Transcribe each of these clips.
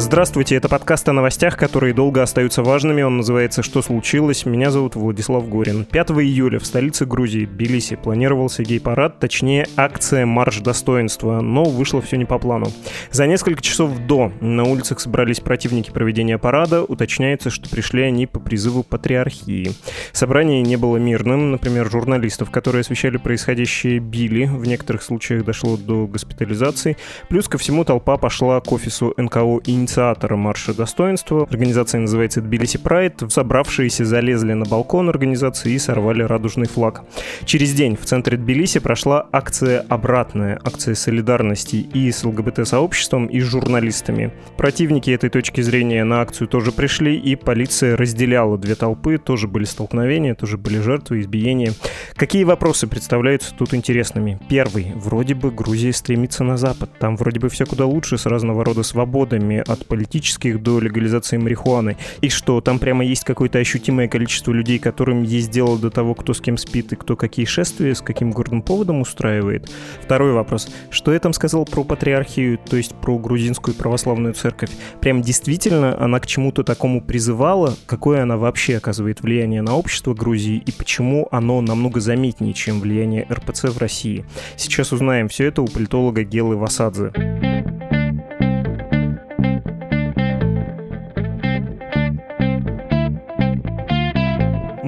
Здравствуйте, это подкаст о новостях, которые долго остаются важными. Он называется «Что случилось?». Меня зовут Владислав Горин. 5 июля в столице Грузии, Тбилиси, планировался гей-парад, точнее акция «Марш достоинства», но вышло все не по плану. За несколько часов до на улицах собрались противники проведения парада. Уточняется, что пришли они по призыву патриархии. Собрание не было мирным. Например, журналистов, которые освещали происходящее, били. В некоторых случаях дошло до госпитализации. Плюс ко всему толпа пошла к офису НКО «Инициатива» инициатора марша достоинства. Организация называется Тбилиси Прайд. Собравшиеся залезли на балкон организации и сорвали радужный флаг. Через день в центре Тбилиси прошла акция «Обратная», акция солидарности и с ЛГБТ-сообществом, и с журналистами. Противники этой точки зрения на акцию тоже пришли, и полиция разделяла две толпы, тоже были столкновения, тоже были жертвы, избиения. Какие вопросы представляются тут интересными? Первый. Вроде бы Грузия стремится на Запад. Там вроде бы все куда лучше с разного рода свободами, от политических до легализации марихуаны, и что там прямо есть какое-то ощутимое количество людей, которым есть дело до того, кто с кем спит и кто какие шествия, с каким городным поводом устраивает. Второй вопрос. Что я там сказал про патриархию, то есть про грузинскую православную церковь? Прям действительно она к чему-то такому призывала? Какое она вообще оказывает влияние на общество Грузии и почему оно намного заметнее, чем влияние РПЦ в России? Сейчас узнаем все это у политолога Гелы Васадзе.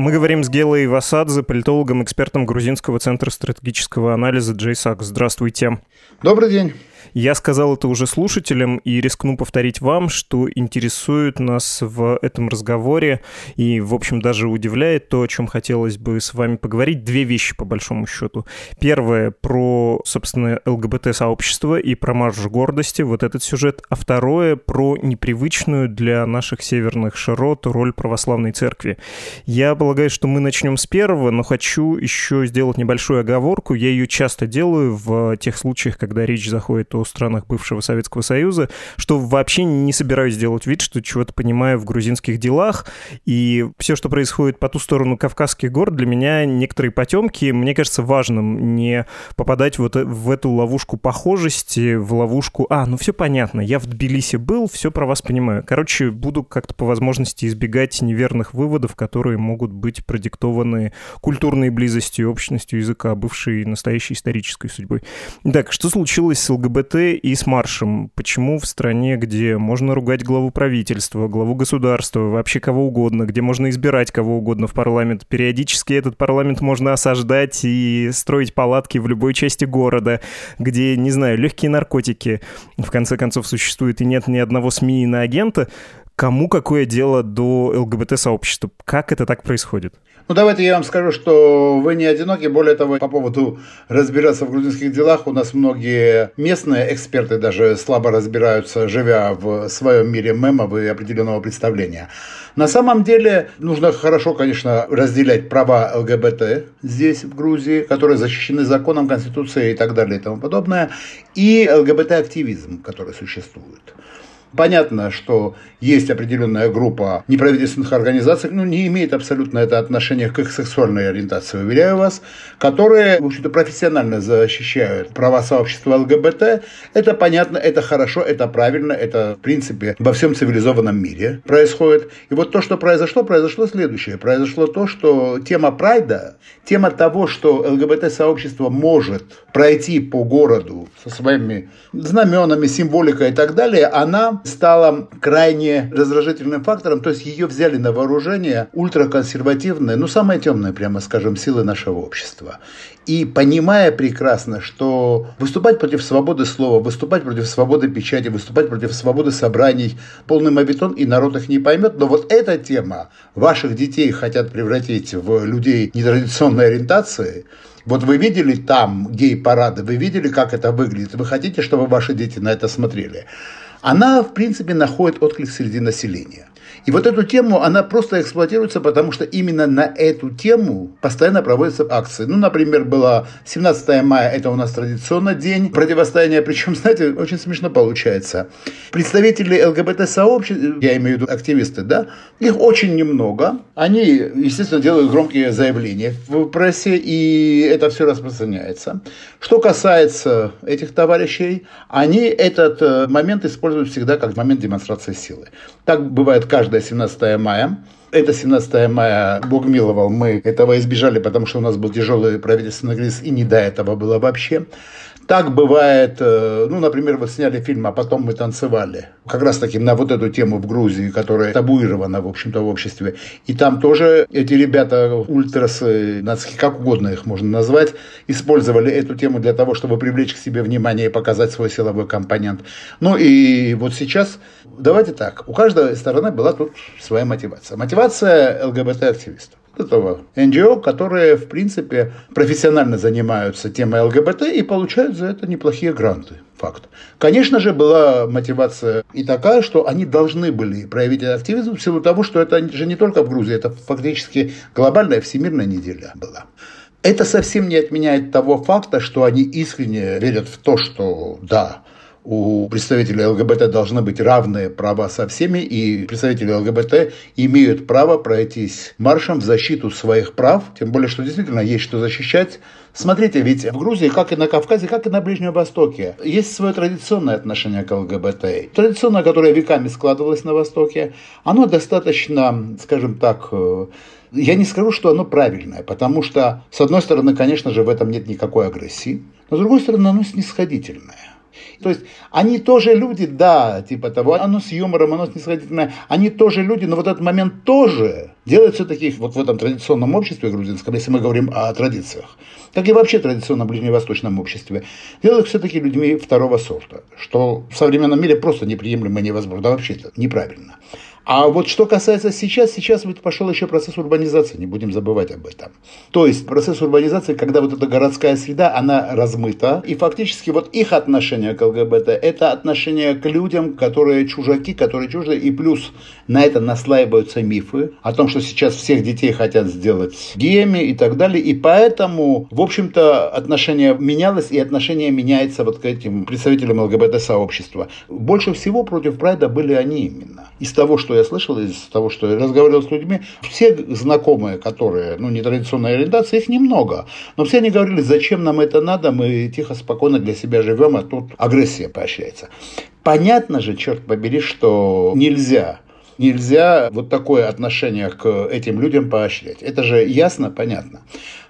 Мы говорим с Гелой Васадзе, политологом, экспертом Грузинского центра стратегического анализа JSAC. Здравствуйте. Добрый день. Я сказал это уже слушателям и рискну повторить вам, что интересует нас в этом разговоре и, в общем, даже удивляет то, о чем хотелось бы с вами поговорить. Две вещи, по большому счету. Первое про, собственно, ЛГБТ-сообщество и про марш гордости, вот этот сюжет. А второе про непривычную для наших северных широт роль православной церкви. Я полагаю, что мы начнем с первого, но хочу еще сделать небольшую оговорку. Я ее часто делаю в тех случаях, когда речь заходит о о странах бывшего Советского Союза, что вообще не собираюсь делать вид, что чего-то понимаю в грузинских делах, и все, что происходит по ту сторону Кавказских гор, для меня некоторые потемки. Мне кажется важным не попадать вот в эту ловушку похожести, в ловушку «А, ну все понятно, я в Тбилиси был, все про вас понимаю». Короче, буду как-то по возможности избегать неверных выводов, которые могут быть продиктованы культурной близостью, общностью языка, бывшей настоящей исторической судьбой. Так, что случилось с ЛГБТ ЛГБТ и с маршем. Почему в стране, где можно ругать главу правительства, главу государства, вообще кого угодно, где можно избирать кого угодно в парламент, периодически этот парламент можно осаждать и строить палатки в любой части города, где, не знаю, легкие наркотики, в конце концов, существуют и нет ни одного СМИ и на агента, кому какое дело до ЛГБТ-сообщества? Как это так происходит? Ну, давайте я вам скажу, что вы не одиноки. Более того, по поводу разбираться в грузинских делах, у нас многие местные эксперты даже слабо разбираются, живя в своем мире мемов и определенного представления. На самом деле, нужно хорошо, конечно, разделять права ЛГБТ здесь, в Грузии, которые защищены законом, конституцией и так далее и тому подобное, и ЛГБТ-активизм, который существует. Понятно, что есть определенная группа неправительственных организаций, ну, не имеет абсолютно это отношение к их сексуальной ориентации, уверяю вас, которые, в общем-то, профессионально защищают права сообщества ЛГБТ. Это понятно, это хорошо, это правильно, это, в принципе, во всем цивилизованном мире происходит. И вот то, что произошло, произошло следующее. Произошло то, что тема прайда, тема того, что ЛГБТ-сообщество может пройти по городу со своими знаменами, символикой и так далее, она стала крайне раздражительным фактором, то есть ее взяли на вооружение ультраконсервативные, ну самые темные, прямо скажем, силы нашего общества. И понимая прекрасно, что выступать против свободы слова, выступать против свободы печати, выступать против свободы собраний, полный мавитон, и народ их не поймет. Но вот эта тема, ваших детей хотят превратить в людей нетрадиционной ориентации, вот вы видели там гей-парады, вы видели, как это выглядит, вы хотите, чтобы ваши дети на это смотрели. Она, в принципе, находит отклик среди населения. И вот эту тему, она просто эксплуатируется, потому что именно на эту тему постоянно проводятся акции. Ну, например, была 17 мая, это у нас традиционно день противостояния, причем, знаете, очень смешно получается. Представители ЛГБТ-сообщества, я имею в виду активисты, да, их очень немного. Они, естественно, делают громкие заявления в прессе, и это все распространяется. Что касается этих товарищей, они этот э, момент используют всегда как момент демонстрации силы. Так бывает каждый каждое 17 мая. Это 17 мая, Бог миловал, мы этого избежали, потому что у нас был тяжелый правительственный кризис, и не до этого было вообще. Так бывает, э, ну, например, вот сняли фильм, а потом мы танцевали. Как раз таки на вот эту тему в Грузии, которая табуирована, в общем-то, в обществе. И там тоже эти ребята, ультрасы, как угодно их можно назвать, использовали эту тему для того, чтобы привлечь к себе внимание и показать свой силовой компонент. Ну и вот сейчас, давайте так, у каждой стороны была тут своя мотивация. Мотивация ЛГБТ-активистов этого НГО, которые, в принципе, профессионально занимаются темой ЛГБТ и получают за это неплохие гранты. Факт. Конечно же, была мотивация и такая, что они должны были проявить активизм в силу того, что это же не только в Грузии, это фактически глобальная всемирная неделя была. Это совсем не отменяет того факта, что они искренне верят в то, что да, у представителей ЛГБТ должны быть равные права со всеми, и представители ЛГБТ имеют право пройтись маршем в защиту своих прав, тем более, что действительно есть что защищать. Смотрите, ведь в Грузии, как и на Кавказе, как и на Ближнем Востоке, есть свое традиционное отношение к ЛГБТ. Традиционное, которое веками складывалось на Востоке, оно достаточно, скажем так, э, я не скажу, что оно правильное, потому что, с одной стороны, конечно же, в этом нет никакой агрессии, но с другой стороны, оно снисходительное. То есть они тоже люди, да, типа того, оно с юмором, оно снисходительное, они тоже люди, но вот этот момент тоже делает все-таки вот в этом традиционном обществе грузинском, если мы говорим о традициях, как и вообще традиционном ближневосточном обществе, делают все-таки людьми второго сорта, что в современном мире просто неприемлемо и невозможно, да вообще это неправильно. А вот что касается сейчас, сейчас ведь пошел еще процесс урбанизации, не будем забывать об этом. То есть процесс урбанизации, когда вот эта городская среда, она размыта, и фактически вот их отношение к ЛГБТ, это отношение к людям, которые чужаки, которые чужды, и плюс на это наслаиваются мифы о том, что сейчас всех детей хотят сделать геями и так далее, и поэтому, в общем-то, отношение менялось, и отношение меняется вот к этим представителям ЛГБТ-сообщества. Больше всего против Прайда были они именно. Из того, что что я слышал, из того, что я разговаривал с людьми, все знакомые, которые, ну, нетрадиционной ориентации, их немного. Но все они говорили, зачем нам это надо, мы тихо, спокойно для себя живем, а тут агрессия поощряется. Понятно же, черт побери, что нельзя Нельзя вот такое отношение к этим людям поощрять. Это же ясно, понятно.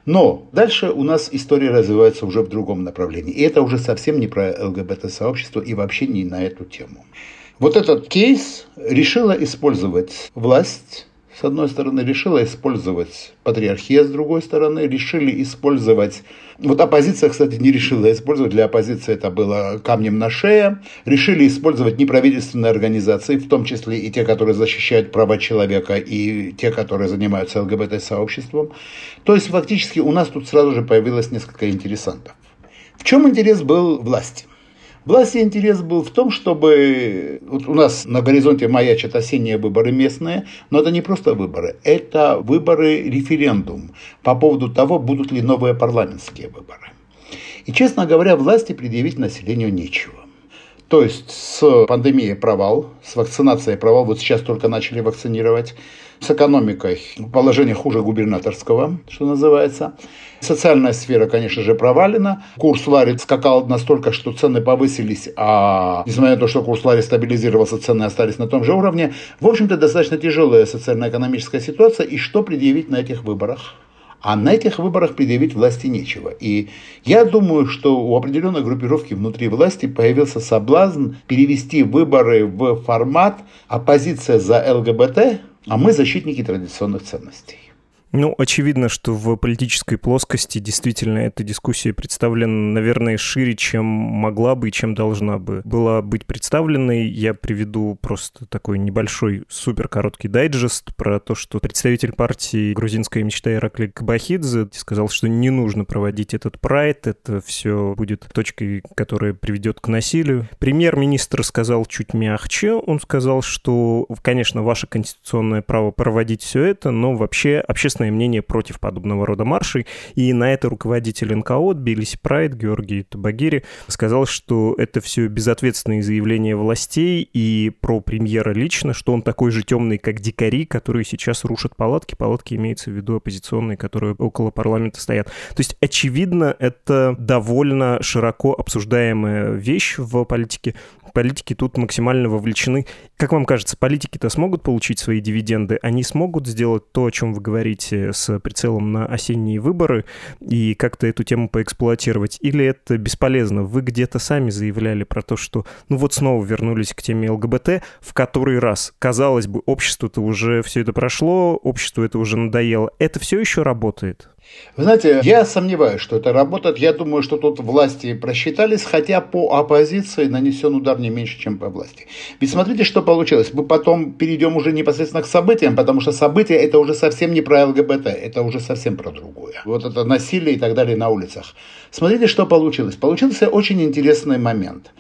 Но дальше у нас история развивается уже в другом направлении. И это уже совсем не про ЛГБТ-сообщество и вообще не на эту тему. Вот этот кейс решила использовать власть, с одной стороны, решила использовать патриархия, с другой стороны, решили использовать... Вот оппозиция, кстати, не решила использовать, для оппозиции это было камнем на шее. Решили использовать неправительственные организации, в том числе и те, которые защищают права человека, и те, которые занимаются ЛГБТ-сообществом. То есть, фактически, у нас тут сразу же появилось несколько интересантов. В чем интерес был власти? Власти интерес был в том, чтобы... Вот у нас на горизонте маячат осенние выборы местные, но это не просто выборы, это выборы-референдум по поводу того, будут ли новые парламентские выборы. И, честно говоря, власти предъявить населению нечего. То есть с пандемией провал, с вакцинацией провал, вот сейчас только начали вакцинировать, с экономикой положение хуже губернаторского, что называется. Социальная сфера, конечно же, провалена. Курс лари скакал настолько, что цены повысились, а несмотря на то, что курс лари стабилизировался, цены остались на том же уровне. В общем-то, достаточно тяжелая социально-экономическая ситуация. И что предъявить на этих выборах? А на этих выборах предъявить власти нечего. И я думаю, что у определенной группировки внутри власти появился соблазн перевести выборы в формат оппозиция за ЛГБТ, а мы защитники традиционных ценностей. Ну, очевидно, что в политической плоскости действительно эта дискуссия представлена, наверное, шире, чем могла бы и чем должна бы была быть представленной. Я приведу просто такой небольшой супер короткий дайджест про то, что представитель партии «Грузинская мечта» Ираклий Кабахидзе сказал, что не нужно проводить этот прайд, это все будет точкой, которая приведет к насилию. Премьер-министр сказал чуть мягче, он сказал, что, конечно, ваше конституционное право проводить все это, но вообще общественное общественное мнение против подобного рода маршей, и на это руководитель НКО Тбилиси Прайд Георгий Табагири сказал, что это все безответственные заявления властей и про премьера лично, что он такой же темный, как дикари, которые сейчас рушат палатки. Палатки имеется в виду оппозиционные, которые около парламента стоят. То есть, очевидно, это довольно широко обсуждаемая вещь в политике. Политики тут максимально вовлечены. Как вам кажется, политики-то смогут получить свои дивиденды? Они смогут сделать то, о чем вы говорите, работаете с прицелом на осенние выборы и как-то эту тему поэксплуатировать? Или это бесполезно? Вы где-то сами заявляли про то, что ну вот снова вернулись к теме ЛГБТ в который раз. Казалось бы, обществу-то уже все это прошло, обществу это уже надоело. Это все еще работает? Вы знаете, я сомневаюсь, что это работает. Я думаю, что тут власти просчитались, хотя по оппозиции нанесен удар не меньше, чем по власти. Ведь смотрите, что получилось. Мы потом перейдем уже непосредственно к событиям, потому что события это уже совсем не про ЛГБТ, это уже совсем про другое. Вот это насилие и так далее на улицах. Смотрите, что получилось. Получился очень интересный момент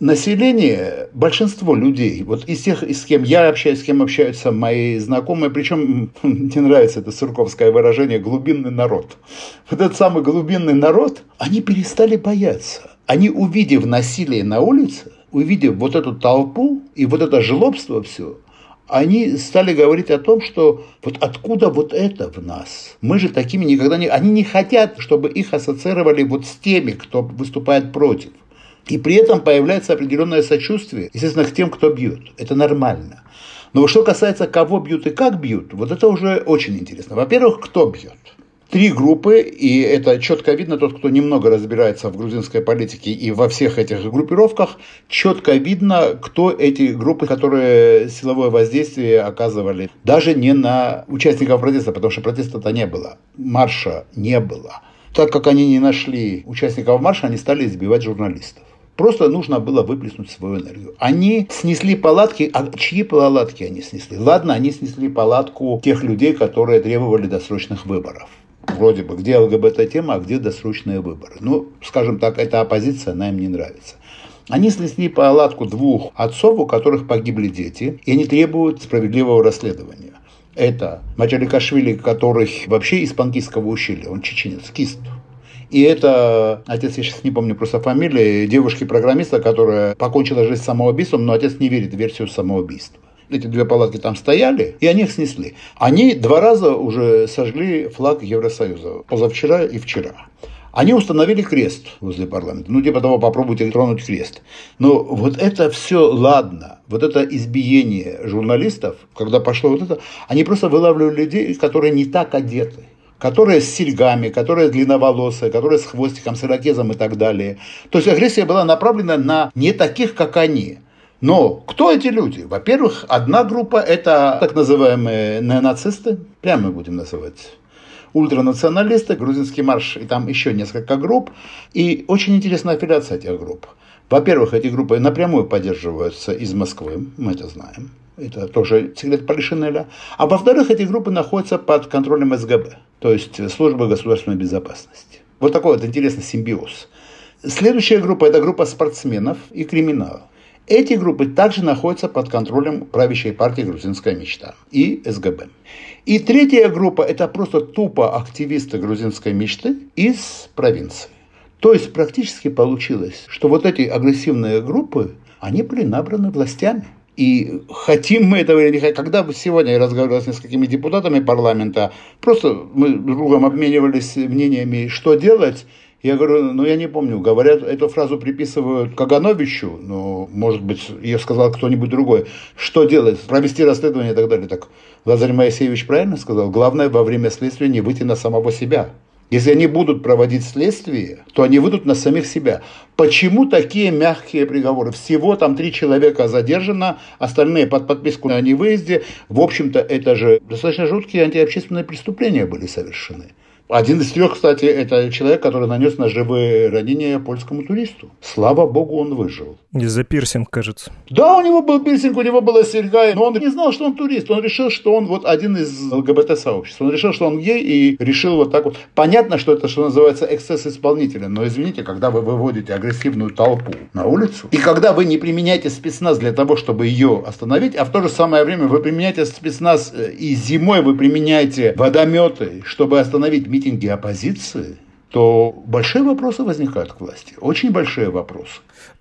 население, большинство людей, вот из тех, с кем я общаюсь, с кем общаются мои знакомые, причем мне нравится это сурковское выражение «глубинный народ». Вот этот самый глубинный народ, они перестали бояться. Они, увидев насилие на улице, увидев вот эту толпу и вот это жлобство все, они стали говорить о том, что вот откуда вот это в нас? Мы же такими никогда не... Они не хотят, чтобы их ассоциировали вот с теми, кто выступает против. И при этом появляется определенное сочувствие, естественно, к тем, кто бьет. Это нормально. Но что касается кого бьют и как бьют, вот это уже очень интересно. Во-первых, кто бьет? Три группы, и это четко видно, тот, кто немного разбирается в грузинской политике и во всех этих группировках, четко видно, кто эти группы, которые силовое воздействие оказывали. Даже не на участников протеста, потому что протеста-то не было, марша не было. Так как они не нашли участников марша, они стали избивать журналистов. Просто нужно было выплеснуть свою энергию. Они снесли палатки, а чьи палатки они снесли? Ладно, они снесли палатку тех людей, которые требовали досрочных выборов. Вроде бы, где ЛГБТ-тема, а где досрочные выборы. Ну, скажем так, эта оппозиция, она им не нравится. Они снесли палатку двух отцов, у которых погибли дети, и они требуют справедливого расследования. Это Мачаликашвили, который вообще из панкистского ущелья, он чеченец, кист. И это, отец, я сейчас не помню просто фамилии, девушки-программиста, которая покончила жизнь самоубийством, но отец не верит в версию самоубийства эти две палатки там стояли, и они их снесли. Они два раза уже сожгли флаг Евросоюза, позавчера и вчера. Они установили крест возле парламента. Ну, типа того, попробуйте тронуть крест. Но вот это все ладно. Вот это избиение журналистов, когда пошло вот это, они просто вылавливали людей, которые не так одеты которые с серьгами, которые длинноволосые, которые с хвостиком, с ирокезом и так далее. То есть агрессия была направлена на не таких, как они. Но кто эти люди? Во-первых, одна группа – это так называемые неонацисты, прямо будем называть ультранационалисты, грузинский марш, и там еще несколько групп. И очень интересная аффилиация этих групп. Во-первых, эти группы напрямую поддерживаются из Москвы, мы это знаем. Это тоже секрет Полишинеля. А во-вторых, эти группы находятся под контролем СГБ, то есть Службы государственной безопасности. Вот такой вот интересный симбиоз. Следующая группа – это группа спортсменов и криминала. Эти группы также находятся под контролем правящей партии «Грузинская мечта» и СГБ. И третья группа – это просто тупо активисты грузинской мечты из провинции. То есть практически получилось, что вот эти агрессивные группы, они были набраны властями. И хотим мы этого или не хотим. Когда сегодня я разговаривал с несколькими депутатами парламента, просто мы другом обменивались мнениями, что делать. Я говорю, ну я не помню, говорят, эту фразу приписывают Кагановичу, но, может быть, ее сказал кто-нибудь другой. Что делать? Провести расследование и так далее. Так Лазарь Моисеевич правильно сказал? Главное во время следствия не выйти на самого себя. Если они будут проводить следствие, то они выйдут на самих себя. Почему такие мягкие приговоры? Всего там три человека задержано, остальные под подписку о невыезде. В общем-то, это же достаточно жуткие антиобщественные преступления были совершены. Один из трех, кстати, это человек, который нанес ножевые ранения польскому туристу. Слава богу, он выжил. Из-за пирсинг, кажется. Да, у него был пирсинг, у него была серьга, но он не знал, что он турист. Он решил, что он вот один из ЛГБТ-сообщества. Он решил, что он гей и решил вот так вот. Понятно, что это, что называется, эксцесс исполнителя. Но извините, когда вы выводите агрессивную толпу на улицу, и когда вы не применяете спецназ для того, чтобы ее остановить, а в то же самое время вы применяете спецназ э, и зимой вы применяете водометы, чтобы остановить митинги оппозиции, то большие вопросы возникают к власти. Очень большие вопросы.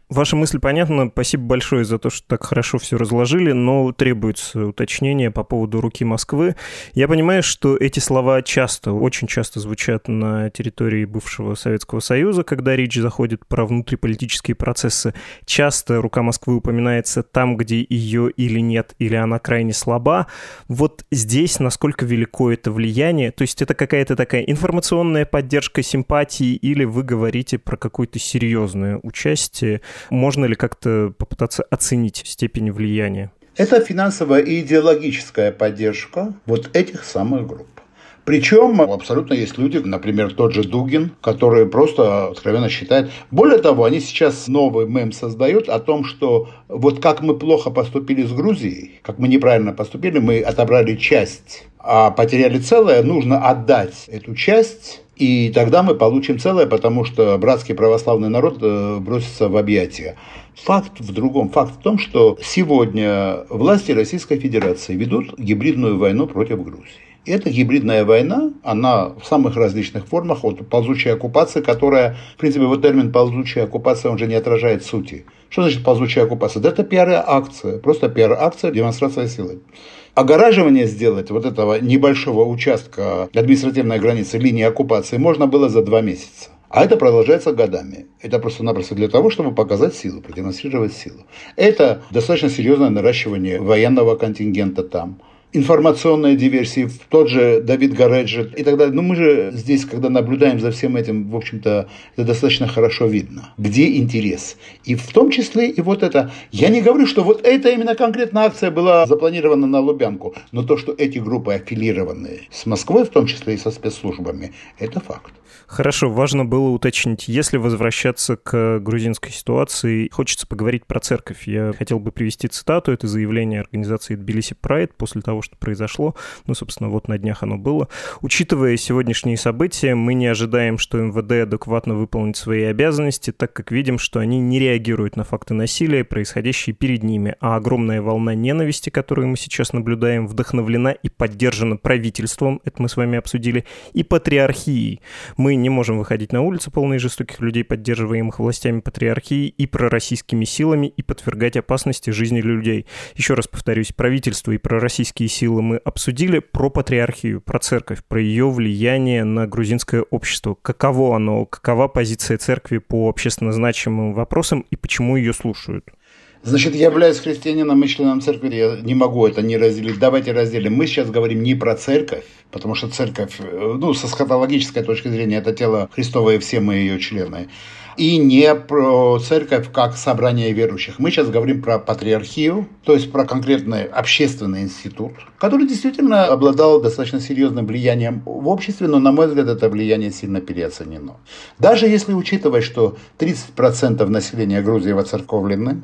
Ваша мысль понятна. Спасибо большое за то, что так хорошо все разложили, но требуется уточнение по поводу руки Москвы. Я понимаю, что эти слова часто, очень часто звучат на территории бывшего Советского Союза, когда речь заходит про внутриполитические процессы. Часто рука Москвы упоминается там, где ее или нет, или она крайне слаба. Вот здесь насколько велико это влияние? То есть это какая-то такая информационная поддержка симпатии, или вы говорите про какое-то серьезное участие можно ли как-то попытаться оценить степень влияния? Это финансовая и идеологическая поддержка вот этих самых групп. Причем абсолютно есть люди, например, тот же Дугин, который просто откровенно считает. Более того, они сейчас новый мем создают о том, что вот как мы плохо поступили с Грузией, как мы неправильно поступили, мы отобрали часть, а потеряли целое, нужно отдать эту часть и тогда мы получим целое, потому что братский православный народ э, бросится в объятия. Факт в другом. Факт в том, что сегодня власти Российской Федерации ведут гибридную войну против Грузии. Эта гибридная война, она в самых различных формах, от ползучей оккупации, которая, в принципе, вот термин ползучая оккупация, он же не отражает сути. Что значит ползучая оккупация? Да это пиар-акция, просто пиар-акция, демонстрация силы огораживание сделать вот этого небольшого участка административной границы линии оккупации можно было за два месяца. А это продолжается годами. Это просто-напросто для того, чтобы показать силу, продемонстрировать силу. Это достаточно серьезное наращивание военного контингента там информационные диверсии, тот же Давид Гареджи и так далее. Но мы же здесь, когда наблюдаем за всем этим, в общем-то, это достаточно хорошо видно, где интерес. И в том числе и вот это. Я не говорю, что вот эта именно конкретная акция была запланирована на Лубянку, но то, что эти группы аффилированы с Москвой, в том числе и со спецслужбами, это факт. Хорошо, важно было уточнить, если возвращаться к грузинской ситуации, хочется поговорить про церковь. Я хотел бы привести цитату, это заявление организации Тбилиси Прайд после того, что произошло. Ну, собственно, вот на днях оно было. Учитывая сегодняшние события, мы не ожидаем, что МВД адекватно выполнит свои обязанности, так как видим, что они не реагируют на факты насилия, происходящие перед ними, а огромная волна ненависти, которую мы сейчас наблюдаем, вдохновлена и поддержана правительством, это мы с вами обсудили, и патриархией. Мы не можем выходить на улицу, полные жестоких людей, поддерживаемых властями патриархии и пророссийскими силами, и подвергать опасности жизни людей. Еще раз повторюсь, правительство и пророссийские силы мы обсудили про патриархию, про церковь, про ее влияние на грузинское общество. Каково оно, какова позиция церкви по общественно значимым вопросам и почему ее слушают? Значит, я являюсь христианином и членом церкви, я не могу это не разделить. Давайте разделим. Мы сейчас говорим не про церковь, потому что церковь, э, ну, со схотологической точки зрения, это тело Христово, и все мы ее члены. И не про церковь как собрание верующих. Мы сейчас говорим про патриархию, то есть про конкретный общественный институт, который действительно обладал достаточно серьезным влиянием в обществе, но, на мой взгляд, это влияние сильно переоценено. Даже если учитывать, что 30% населения Грузии воцерковлены,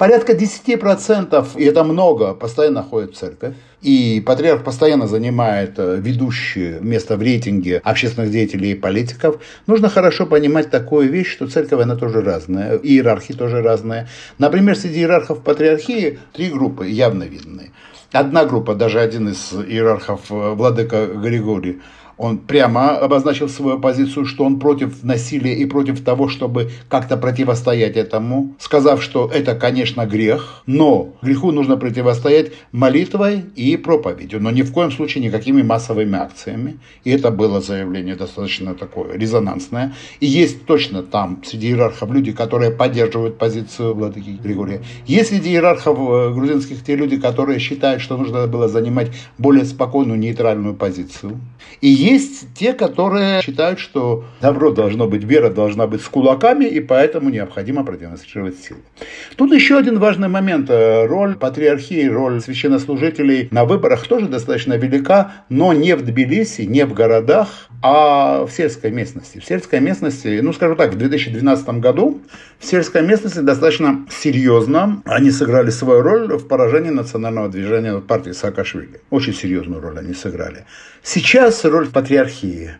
Порядка 10%, и это много, постоянно ходят в церковь. И патриарх постоянно занимает э, ведущее место в рейтинге общественных деятелей и политиков. Нужно хорошо понимать такую вещь, что церковь, она тоже разная, иерархии тоже разные. Например, среди иерархов патриархии три группы явно видны. Одна группа, даже один из иерархов, э, владыка Григорий, он прямо обозначил свою позицию, что он против насилия и против того, чтобы как-то противостоять этому, сказав, что это, конечно, грех, но греху нужно противостоять молитвой и проповедью, но ни в коем случае никакими массовыми акциями. И это было заявление достаточно такое резонансное. И есть точно там среди иерархов люди, которые поддерживают позицию владыки Григория. Есть среди иерархов э, грузинских те люди, которые считают, что нужно было занимать более спокойную нейтральную позицию. И Есть те, которые считают, что добро должно быть, вера должна быть с кулаками, и поэтому необходимо продемонстрировать силу. Тут еще один важный момент. Роль патриархии, роль священнослужителей на выборах тоже достаточно велика, но не в Тбилиси, не в городах, а в сельской местности. В сельской местности, ну скажу так, в 2012 году в сельской местности достаточно серьезно они сыграли свою роль в поражении национального движения партии Саакашвили. Очень серьезную роль они сыграли. Сейчас роль патриархии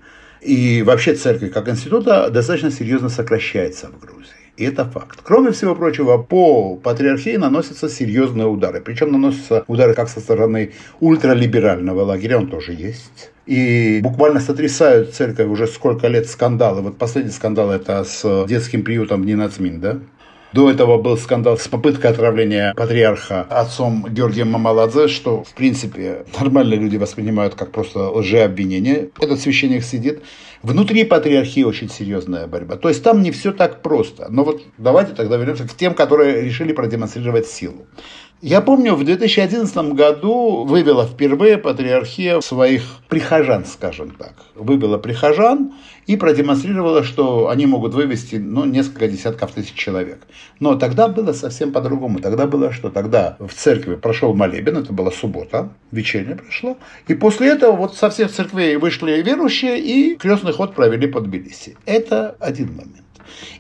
и вообще церкви как института достаточно серьезно сокращается в Грузии. И это факт. Кроме всего прочего, по патриархии наносятся серьезные удары. Причем наносятся удары как со стороны ультралиберального лагеря, он тоже есть. И буквально сотрясают церковь уже сколько лет скандалы. Вот последний скандал это с детским приютом в Нинацмин, да? До этого был скандал с попыткой отравления патриарха отцом Георгием Мамаладзе, что, в принципе, нормальные люди воспринимают как просто лжеобвинение. Этот священник сидит. Внутри патриархии очень серьезная борьба. То есть там не все так просто. Но вот давайте тогда вернемся к тем, которые решили продемонстрировать силу. Я помню, в 2011 году вывела впервые патриархия своих прихожан, скажем так. Вывела прихожан и продемонстрировала, что они могут вывести ну, несколько десятков тысяч человек. Но тогда было совсем по-другому. Тогда было что? Тогда в церкви прошел молебен, это была суббота, вечерняя прошла. И после этого вот со всех церквей вышли верующие и крестный ход провели под Тбилиси. Это один момент.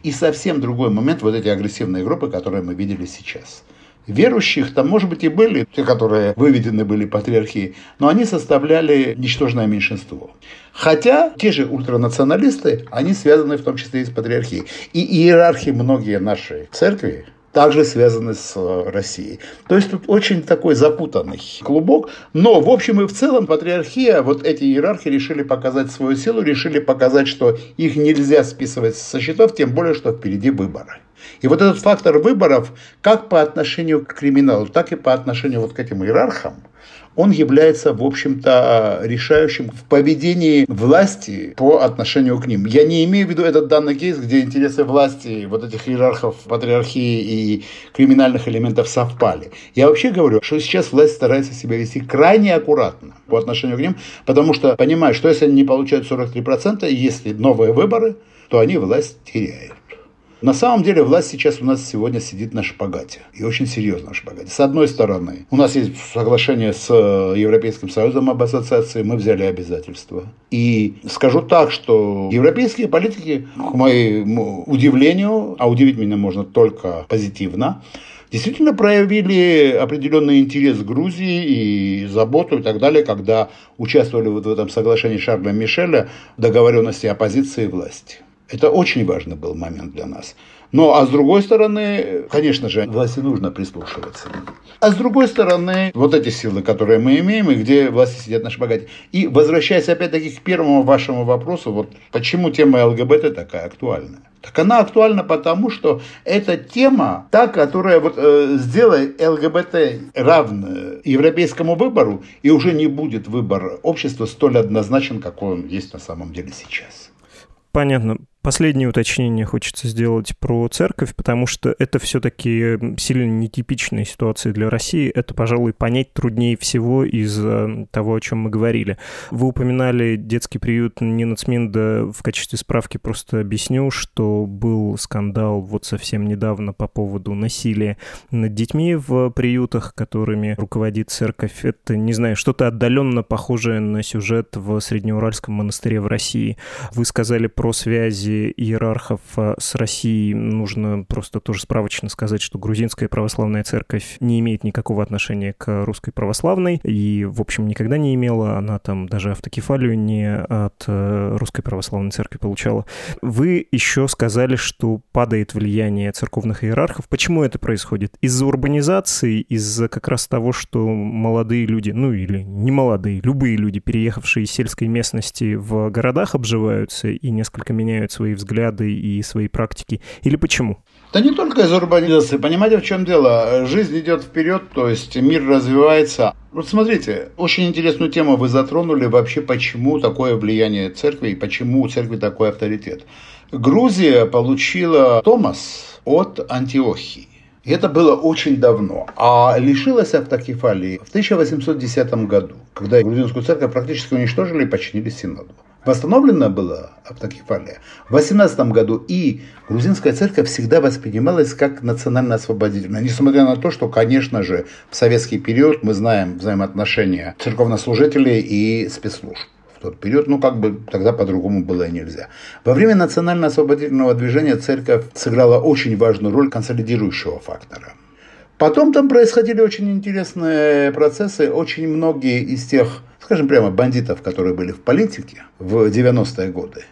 И совсем другой момент вот эти агрессивные группы, которые мы видели сейчас – Верующих там, может быть, и были, те, которые выведены были патриархией, но они составляли ничтожное меньшинство. Хотя те же ультранационалисты, они связаны в том числе и с патриархией. И иерархи многие нашей церкви, также связаны с э, Россией. То есть тут очень такой запутанный клубок. Но в общем и в целом патриархия, вот эти иерархи решили показать свою силу, решили показать, что их нельзя списывать со счетов, тем более, что впереди выборы. И вот этот фактор выборов, как по отношению к криминалу, так и по отношению вот к этим иерархам, он является, в общем-то, решающим в поведении власти по отношению к ним. Я не имею в виду этот данный кейс, где интересы власти, вот этих иерархов, патриархии и криминальных элементов совпали. Я вообще говорю, что сейчас власть старается себя вести крайне аккуратно по отношению к ним, потому что понимает, что если они не получают 43%, и если новые выборы, то они власть теряют. На самом деле власть сейчас у нас сегодня сидит на шпагате. И очень серьезно на шпагате. С одной стороны, у нас есть соглашение с э, Европейским Союзом об ассоциации, мы взяли обязательства. И скажу так, что европейские политики, к моему удивлению, а удивить меня можно только позитивно, действительно проявили определенный интерес к Грузии и заботу и так далее, когда участвовали вот в этом соглашении Шарля Мишеля договоренности оппозиции и власти. Это очень важный был момент для нас. Но, а с другой стороны, конечно же, власти нужно прислушиваться. А с другой стороны, вот эти силы, которые мы имеем, и где власти сидят на шпагате. И возвращаясь опять-таки к первому вашему вопросу, вот почему тема ЛГБТ такая актуальная? Так она актуальна потому, что эта тема, та, которая вот э, сделает ЛГБТ равной европейскому выбору, и уже не будет выбор общества столь однозначен, какой он есть на самом деле сейчас. Понятно. Последнее уточнение хочется сделать про церковь, потому что это все-таки сильно нетипичная ситуация для России. Это, пожалуй, понять труднее всего из того, о чем мы говорили. Вы упоминали детский приют Нинацминда. В качестве справки просто объясню, что был скандал вот совсем недавно по поводу насилия над детьми в приютах, которыми руководит церковь. Это, не знаю, что-то отдаленно похожее на сюжет в Среднеуральском монастыре в России. Вы сказали про связи связи иерархов а, с Россией нужно просто тоже справочно сказать, что грузинская православная церковь не имеет никакого отношения к русской православной и, в общем, никогда не имела. Она там даже автокефалию не от э, русской православной церкви получала. Вы еще сказали, что падает влияние церковных иерархов. Почему это происходит? Из-за урбанизации, из-за как раз того, что молодые люди, ну или не молодые, любые люди, переехавшие из сельской местности в городах обживаются и несколько меняют свои взгляды и свои практики? Или почему? Да не только из урбанизации. Понимаете, в чем дело? Жизнь идет вперед, то есть мир развивается. Вот смотрите, очень интересную тему вы затронули вообще, почему такое влияние церкви и почему у церкви такой авторитет. Грузия получила Томас от Антиохии. Это было очень давно. А лишилась автокефалии в 1810 году, когда грузинскую церковь практически уничтожили и подчинили Синоду. Восстановлена была автокефалия в 18 году, и грузинская церковь всегда воспринималась как национально-освободительная, несмотря на то, что, конечно же, в советский период мы знаем взаимоотношения церковнослужителей и спецслужб тот период, ну как бы тогда по-другому было и нельзя. Во время национально-освободительного движения церковь сыграла очень важную роль консолидирующего фактора. Потом там происходили очень интересные процессы. Очень многие из тех, скажем прямо, бандитов, которые были в политике в 90-е годы,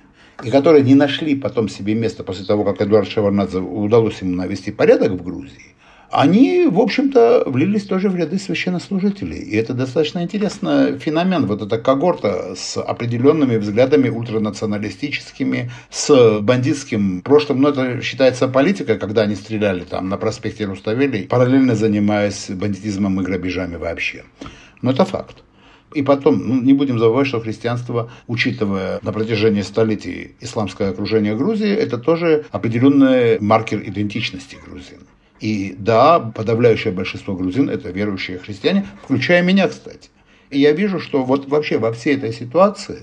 и которые не нашли потом себе места после того, как Эдуард Шеварнадзе удалось ему навести порядок в Грузии, они, в общем-то, влились тоже в ряды священнослужителей. И это достаточно интересный феномен. Вот эта когорта с определенными взглядами ультранационалистическими, с бандитским прошлым. Но это считается политикой, когда они стреляли там на проспекте Руставели, параллельно занимаясь бандитизмом и грабежами вообще. Но это факт. И потом, ну, не будем забывать, что христианство, учитывая на протяжении столетий исламское окружение Грузии, это тоже определенный маркер идентичности грузин. И да, подавляющее большинство грузин – это верующие христиане, включая меня, кстати. И я вижу, что вот вообще во всей этой ситуации,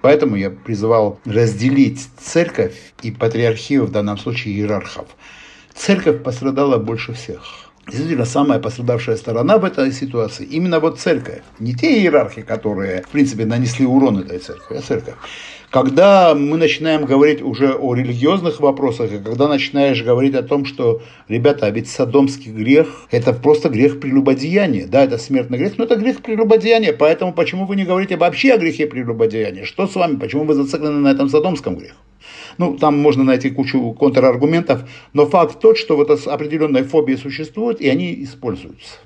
поэтому я призывал разделить церковь и патриархию, в данном случае иерархов. Церковь пострадала больше всех. Действительно, самая пострадавшая сторона в этой ситуации именно вот церковь. Не те иерархи, которые, в принципе, нанесли урон этой церкви, а церковь. Когда мы начинаем говорить уже о религиозных вопросах, и когда начинаешь говорить о том, что, ребята, а ведь садомский грех – это просто грех прелюбодеяния. Да, это смертный грех, но это грех прелюбодеяния. Поэтому почему вы не говорите вообще о грехе прелюбодеяния? Что с вами? Почему вы зациклены на этом садомском грехе? Ну, там можно найти кучу контраргументов, но факт тот, что вот определенные фобии существуют, и они используются.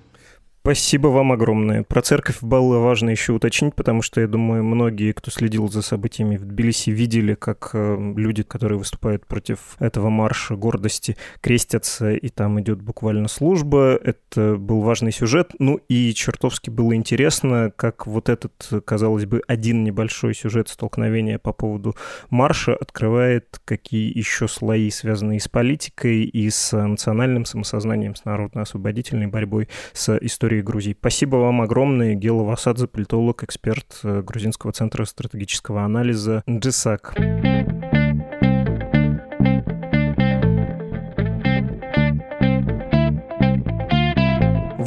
Спасибо вам огромное. Про церковь было важно еще уточнить, потому что, я думаю, многие, кто следил за событиями в Тбилиси, видели, как э, люди, которые выступают против этого марша гордости, крестятся, и там идет буквально служба. Это был важный сюжет. Ну и чертовски было интересно, как вот этот, казалось бы, один небольшой сюжет столкновения по поводу марша открывает какие еще слои, связанные с политикой и с национальным самосознанием, с народно-освободительной борьбой, с историей истории Грузии. Спасибо вам огромное. Гела Васадзе, политолог, эксперт э, Грузинского центра стратегического анализа «Джисак».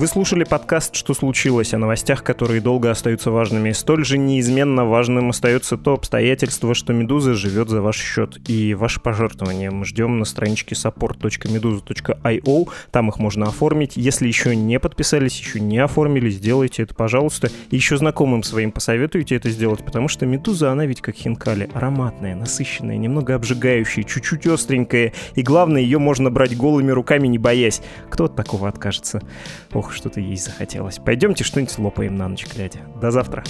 Вы слушали подкаст «Что случилось?» о новостях, которые долго остаются важными. Столь же неизменно важным остается то обстоятельство, что «Медуза» живет за ваш счет и ваши пожертвования. Мы ждем на страничке support.meduza.io, там их можно оформить. Если еще не подписались, еще не оформили, сделайте это, пожалуйста. И еще знакомым своим посоветуйте это сделать, потому что «Медуза», она ведь как хинкали, ароматная, насыщенная, немного обжигающая, чуть-чуть остренькая. И главное, ее можно брать голыми руками, не боясь. Кто от такого откажется? Ох, что-то есть захотелось. Пойдемте что-нибудь лопаем на ночь глядя. До завтра.